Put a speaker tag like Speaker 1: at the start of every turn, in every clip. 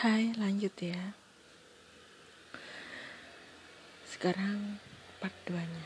Speaker 1: Hai, lanjut ya. Sekarang part 2-nya.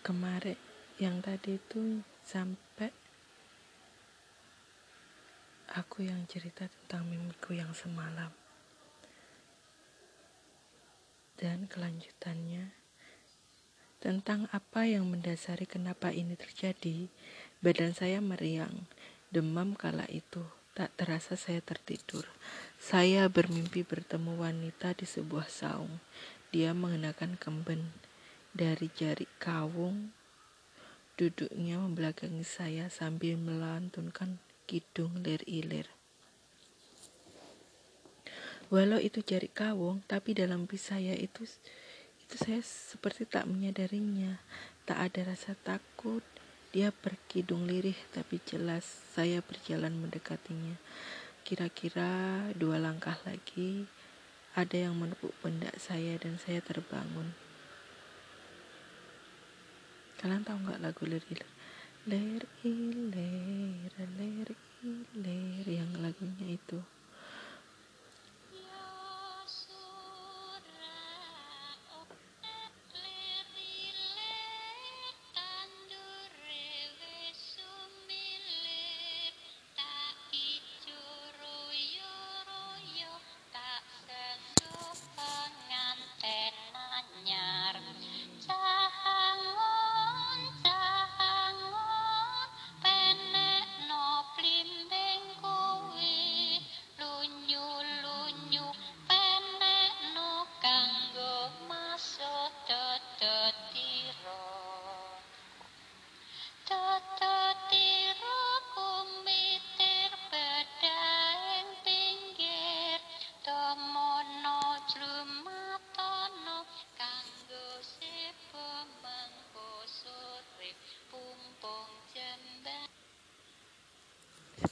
Speaker 1: Kemarin yang tadi itu sampai aku yang cerita tentang mimpiku yang semalam. Dan kelanjutannya tentang apa yang mendasari kenapa ini terjadi. Badan saya meriang, demam kala itu Tak terasa saya tertidur. Saya bermimpi bertemu wanita di sebuah saung. Dia mengenakan kemben dari jari kawung. Duduknya membelakangi saya sambil melantunkan kidung lir-ilir. Walau itu jari kawung, tapi dalam mimpi saya itu itu saya seperti tak menyadarinya. Tak ada rasa takut, dia berkidung lirih tapi jelas saya berjalan mendekatinya. Kira-kira dua langkah lagi ada yang menepuk pundak saya dan saya terbangun. Kalian tahu nggak lagu iler? Ler iler, ler iler yang lagunya itu.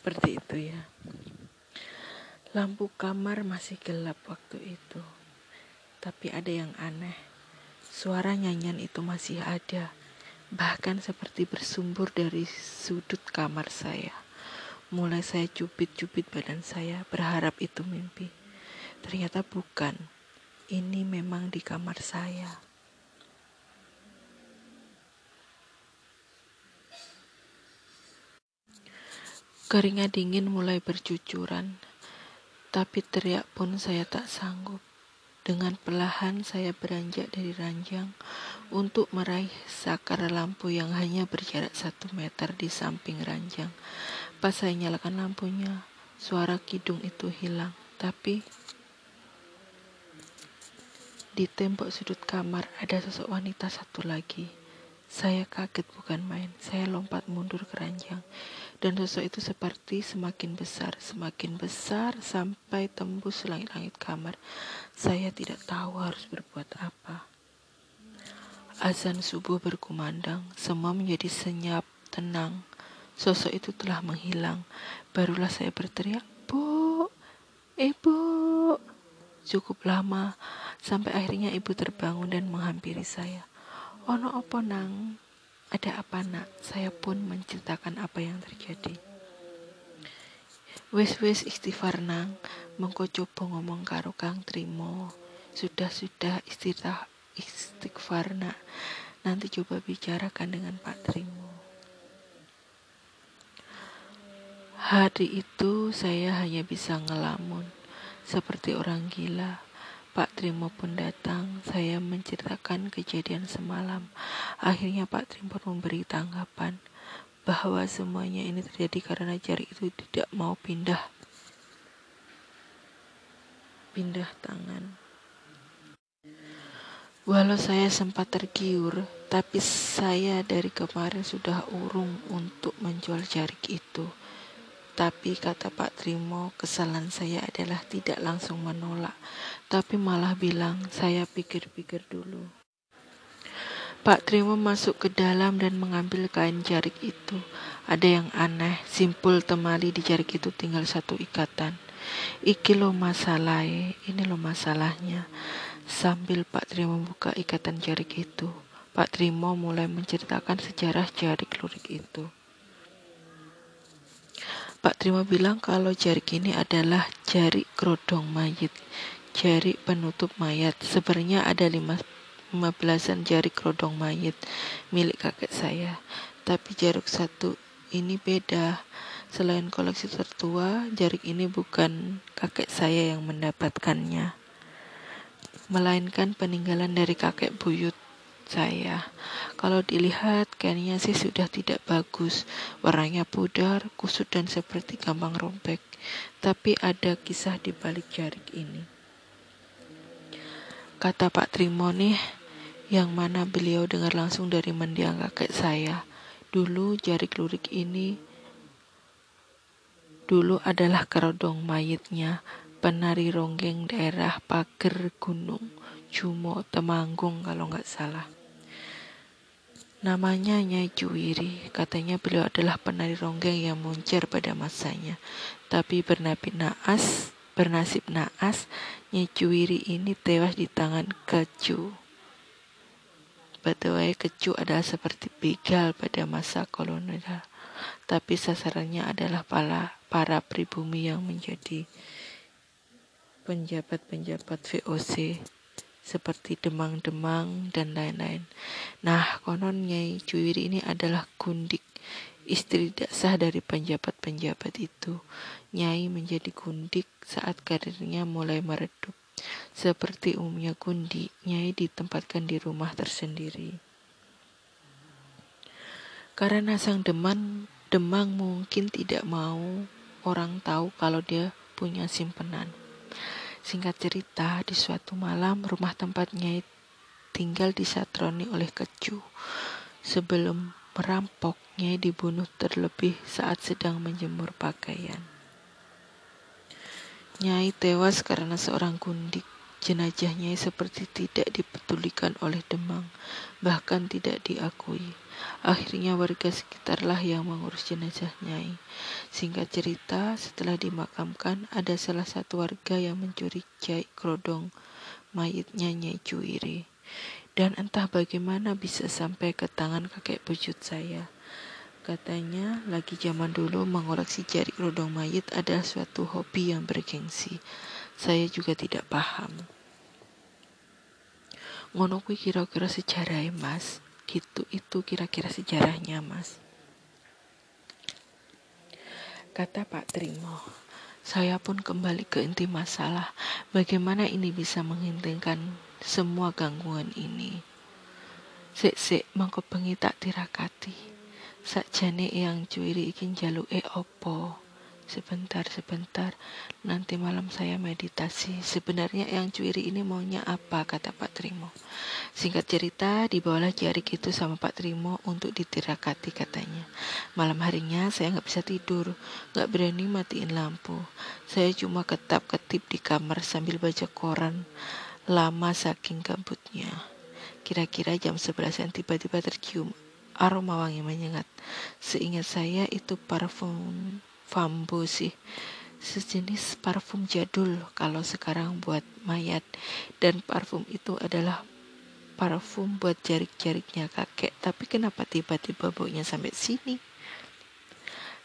Speaker 1: Seperti itu ya. Lampu kamar masih gelap waktu itu. Tapi ada yang aneh. Suara nyanyian itu masih ada. Bahkan seperti bersumber dari sudut kamar saya. Mulai saya cubit-cubit badan saya berharap itu mimpi. Ternyata bukan. Ini memang di kamar saya. Keringat dingin mulai bercucuran, tapi teriak pun saya tak sanggup. Dengan perlahan saya beranjak dari ranjang untuk meraih sakar lampu yang hanya berjarak satu meter di samping ranjang. Pas saya nyalakan lampunya, suara kidung itu hilang. Tapi di tembok sudut kamar ada sosok wanita satu lagi. Saya kaget bukan main. Saya lompat mundur ke ranjang dan sosok itu seperti semakin besar, semakin besar sampai tembus langit-langit kamar. Saya tidak tahu harus berbuat apa. Azan subuh berkumandang, semua menjadi senyap, tenang. Sosok itu telah menghilang. Barulah saya berteriak, Bu, Ibu. Cukup lama, sampai akhirnya ibu terbangun dan menghampiri saya. Ono opo nang? Ada apa nak? Saya pun menceritakan apa yang terjadi. Wes-wes istighfar nang, mengko coba ngomong karo Kang Trimo. Sudah-sudah istighfar istighfar nak. Nanti coba bicarakan dengan Pak Trimo. Hari itu saya hanya bisa ngelamun seperti orang gila. Pak Trimo pun datang. Saya menceritakan kejadian semalam. Akhirnya Pak Trimo memberi tanggapan bahwa semuanya ini terjadi karena jari itu tidak mau pindah pindah tangan. Walau saya sempat tergiur, tapi saya dari kemarin sudah urung untuk menjual jarik itu. Tapi kata Pak Trimo, kesalahan saya adalah tidak langsung menolak, tapi malah bilang saya pikir-pikir dulu. Pak Trimo masuk ke dalam dan mengambil kain jarik itu. Ada yang aneh, simpul temali di jarik itu tinggal satu ikatan. Iki lo masalah, ini lo masalahnya. Sambil Pak Trimo membuka ikatan jarik itu, Pak Trimo mulai menceritakan sejarah jarik lurik itu. Pak Trimo bilang kalau jarik ini adalah jari kerodong mayit, jari penutup mayat. Sebenarnya ada lima, lima belasan jari kerodong mayit milik kakek saya. Tapi jarik satu ini beda. Selain koleksi tertua, jarik ini bukan kakek saya yang mendapatkannya, melainkan peninggalan dari kakek buyut saya. Kalau dilihat, kayaknya sih sudah tidak bagus. Warnanya pudar, kusut dan seperti gampang robek. Tapi ada kisah di balik jarik ini. Kata Pak Trimo nih, yang mana beliau dengar langsung dari mendiang kakek saya. Dulu jarik lurik ini dulu adalah kerodong mayitnya penari ronggeng daerah Pager Gunung Jumo Temanggung kalau nggak salah. Namanya Nyai Juwiri, katanya beliau adalah penari ronggeng yang muncar pada masanya. Tapi bernasib naas, bernasib naas, Nyai Juwiri ini tewas di tangan keju. Batuai keju adalah seperti begal pada masa kolonial, tapi sasarannya adalah para, para pribumi yang menjadi penjabat-penjabat VOC seperti demang-demang dan lain-lain. Nah, konon Nyai Juwiri ini adalah gundik, istri tidak sah dari penjabat-penjabat itu. Nyai menjadi gundik saat karirnya mulai meredup. Seperti umumnya gundi, Nyai ditempatkan di rumah tersendiri. Karena sang deman, demang mungkin tidak mau orang tahu kalau dia punya simpenan. Singkat cerita, di suatu malam rumah tempatnya tinggal disatroni oleh keju. Sebelum merampok, Nyai dibunuh terlebih saat sedang menjemur pakaian. Nyai tewas karena seorang gundik. Jenazahnya seperti tidak dipedulikan oleh Demang, bahkan tidak diakui. Akhirnya warga sekitarlah yang mengurus jenazah Nyai. Singkat cerita, setelah dimakamkan, ada salah satu warga yang mencuri jai kerodong mayitnya Nyai Cuiri. Dan entah bagaimana bisa sampai ke tangan kakek bujut saya. Katanya, lagi zaman dulu mengoleksi jari kerodong mayit adalah suatu hobi yang bergengsi. Saya juga tidak paham. Ngono kira-kira sejarah mas gitu itu kira-kira sejarahnya mas. Kata Pak Trimo saya pun kembali ke inti masalah. Bagaimana ini bisa menghentikan semua gangguan ini? Sik sik mangko bengi tak tirakati sakjane yang cuiri ikin jalu e opo Sebentar, sebentar, nanti malam saya meditasi. Sebenarnya yang cuiri ini maunya apa, kata Pak Trimo. Singkat cerita, dibawalah jarik itu sama Pak Trimo untuk ditirakati katanya. Malam harinya saya nggak bisa tidur, nggak berani matiin lampu. Saya cuma ketap-ketip di kamar sambil baca koran. Lama saking gabutnya. Kira-kira jam 11 tiba-tiba tercium aroma wangi menyengat. Seingat saya itu parfum Fambo sih. Sejenis parfum jadul kalau sekarang buat mayat. Dan parfum itu adalah parfum buat jarik-jariknya kakek. Tapi kenapa tiba-tiba baunya sampai sini?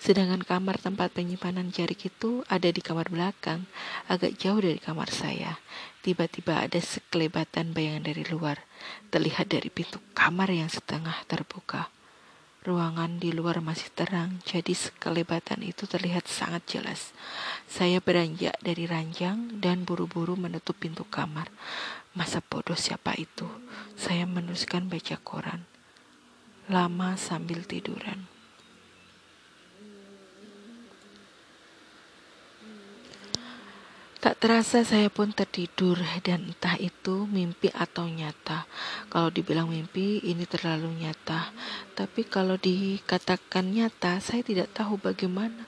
Speaker 1: Sedangkan kamar tempat penyimpanan jarik itu ada di kamar belakang. Agak jauh dari kamar saya. Tiba-tiba ada sekelebatan bayangan dari luar. Terlihat dari pintu kamar yang setengah terbuka Ruangan di luar masih terang, jadi sekelebatan itu terlihat sangat jelas. Saya beranjak dari ranjang dan buru-buru menutup pintu kamar. Masa bodoh siapa itu? Saya meneruskan baca koran. Lama sambil tiduran. Tak terasa saya pun tertidur dan entah itu mimpi atau nyata. Kalau dibilang mimpi ini terlalu nyata. Tapi kalau dikatakan nyata saya tidak tahu bagaimana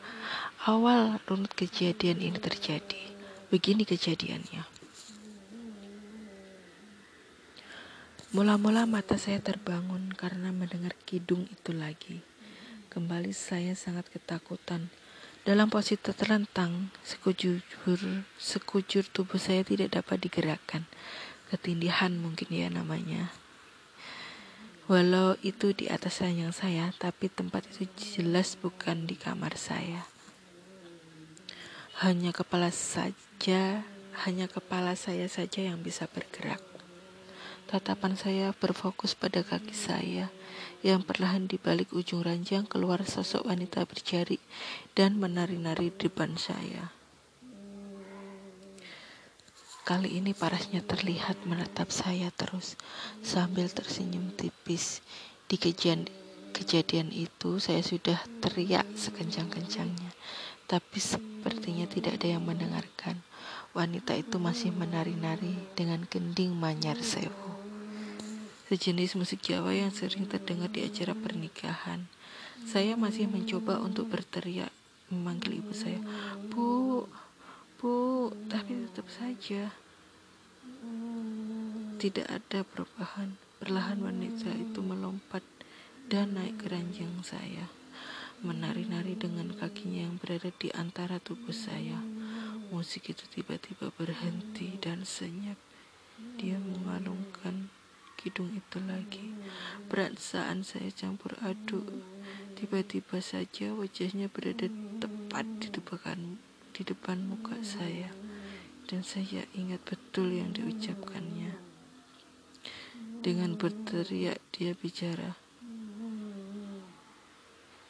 Speaker 1: awal runut kejadian ini terjadi. Begini kejadiannya. Mula-mula mata saya terbangun karena mendengar kidung itu lagi. Kembali saya sangat ketakutan dalam posisi terlentang, sekujur, sekujur tubuh saya tidak dapat digerakkan. Ketindihan mungkin ya namanya. Walau itu di atas ranjang saya, tapi tempat itu jelas bukan di kamar saya. Hanya kepala saja, hanya kepala saya saja yang bisa bergerak. Tatapan saya berfokus pada kaki saya yang perlahan di balik ujung ranjang keluar sosok wanita berjari dan menari-nari di depan saya. Kali ini parasnya terlihat menatap saya terus sambil tersenyum tipis. Di kejadian, kejadian itu saya sudah teriak sekencang-kencangnya tapi sepertinya tidak ada yang mendengarkan. Wanita itu masih menari-nari dengan gending manyar sewu. Sejenis musik Jawa yang sering terdengar di acara pernikahan. Saya masih mencoba untuk berteriak memanggil ibu saya. Bu, bu, tapi tetap saja. Tidak ada perubahan. Perlahan wanita itu melompat dan naik ke ranjang saya menari-nari dengan kakinya yang berada di antara tubuh saya. Musik itu tiba-tiba berhenti dan senyap. Dia mengalungkan kidung itu lagi. Perasaan saya campur aduk. Tiba-tiba saja wajahnya berada tepat di depan, di depan muka saya. Dan saya ingat betul yang diucapkannya. Dengan berteriak dia bicara.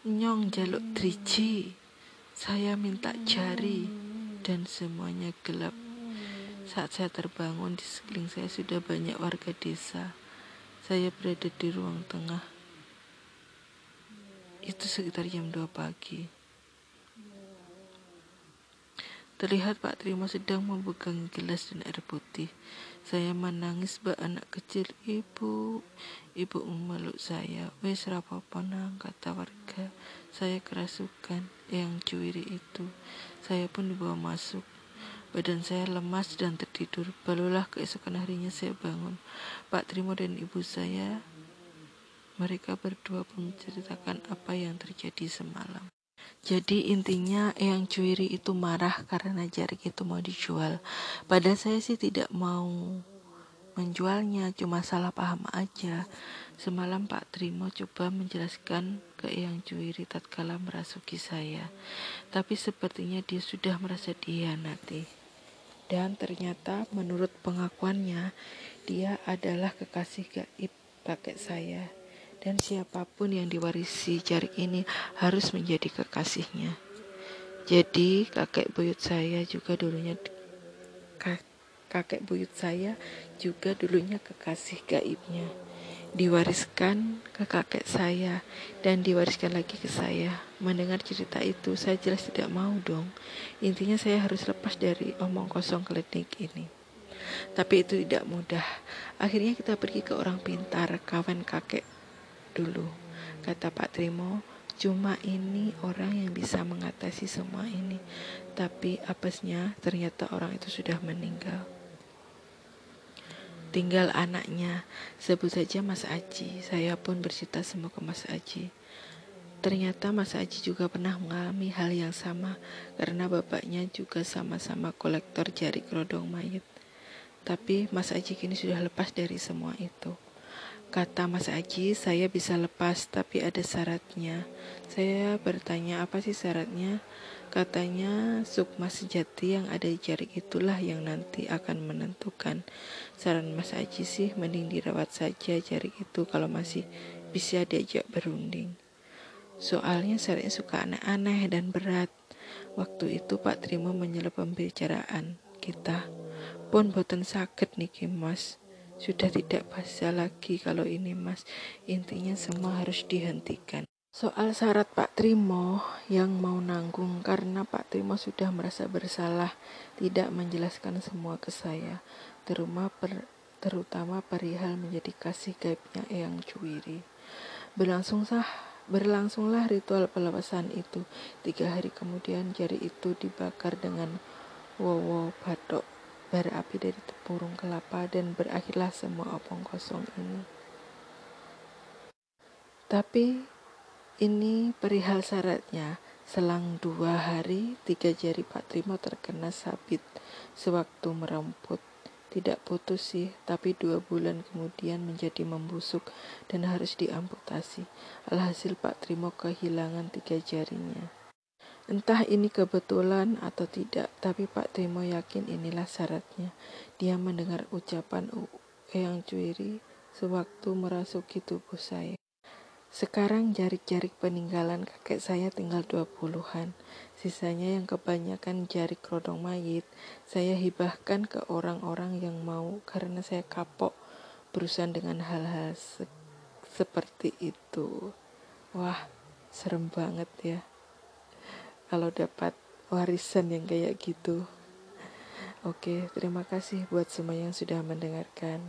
Speaker 1: Nyong jaluk driji, saya minta jari, dan semuanya gelap. Saat saya terbangun di sekeliling saya sudah banyak warga desa. Saya berada di ruang tengah. Itu sekitar jam 2 pagi. Terlihat Pak Trimo sedang memegang gelas dan air putih. Saya menangis bak anak kecil ibu. Ibu memeluk saya. Wes rapopo nang kata warga. Saya kerasukan yang cuiri itu. Saya pun dibawa masuk. Badan saya lemas dan tertidur. Barulah keesokan harinya saya bangun. Pak Trimo dan ibu saya, mereka berdua pun menceritakan apa yang terjadi semalam. Jadi intinya yang cuiri itu marah karena jarik itu mau dijual. Pada saya sih tidak mau menjualnya, cuma salah paham aja. Semalam Pak Trimo coba menjelaskan ke yang cuiri tatkala merasuki saya. Tapi sepertinya dia sudah merasa dihianati. Dan ternyata menurut pengakuannya, dia adalah kekasih gaib kakek saya dan siapa pun yang diwarisi jarik ini harus menjadi kekasihnya. Jadi kakek buyut saya juga dulunya kakek buyut saya juga dulunya kekasih gaibnya. Diwariskan ke kakek saya dan diwariskan lagi ke saya. Mendengar cerita itu saya jelas tidak mau dong. Intinya saya harus lepas dari omong kosong klinik ini. Tapi itu tidak mudah. Akhirnya kita pergi ke orang pintar, kawan kakek dulu. Kata Pak Trimo, cuma ini orang yang bisa mengatasi semua ini. Tapi apesnya ternyata orang itu sudah meninggal. Tinggal anaknya, sebut saja Mas Aji. Saya pun bercerita semua ke Mas Aji. Ternyata Mas Aji juga pernah mengalami hal yang sama karena bapaknya juga sama-sama kolektor jari kerodong mayat. Tapi Mas Aji kini sudah lepas dari semua itu. Kata Mas Aji, saya bisa lepas tapi ada syaratnya. Saya bertanya apa sih syaratnya? Katanya sukma sejati yang ada di jari itulah yang nanti akan menentukan. Saran Mas Aji sih mending dirawat saja jari itu kalau masih bisa diajak berunding. Soalnya syaratnya suka aneh-aneh dan berat. Waktu itu Pak Trimo menyelip pembicaraan kita. Pun boten sakit nih mas. Sudah tidak bisa lagi kalau ini mas, intinya semua harus dihentikan. Soal syarat Pak Trimo yang mau nanggung karena Pak Trimo sudah merasa bersalah tidak menjelaskan semua ke saya, terutama, per, terutama perihal menjadi kasih gaibnya Eyang Cuwiri. Berlangsung sah Berlangsunglah ritual pelepasan itu. Tiga hari kemudian jari itu dibakar dengan wowo batok berapi dari tepurung kelapa dan berakhirlah semua opong kosong ini. Tapi ini perihal syaratnya. Selang dua hari, tiga jari Pak Trimo terkena sabit sewaktu meremput. Tidak putus sih, tapi dua bulan kemudian menjadi membusuk dan harus diamputasi. Alhasil Pak Trimo kehilangan tiga jarinya. Entah ini kebetulan atau tidak, tapi Pak Timo yakin inilah syaratnya. Dia mendengar ucapan Eyang Cuiri sewaktu merasuki tubuh saya. Sekarang jarik-jarik peninggalan kakek saya tinggal dua puluhan. Sisanya yang kebanyakan jarik rodong mayit, saya hibahkan ke orang-orang yang mau karena saya kapok berurusan dengan hal-hal se seperti itu. Wah, serem banget ya kalau dapat warisan yang kayak gitu. Oke, terima kasih buat semua yang sudah mendengarkan.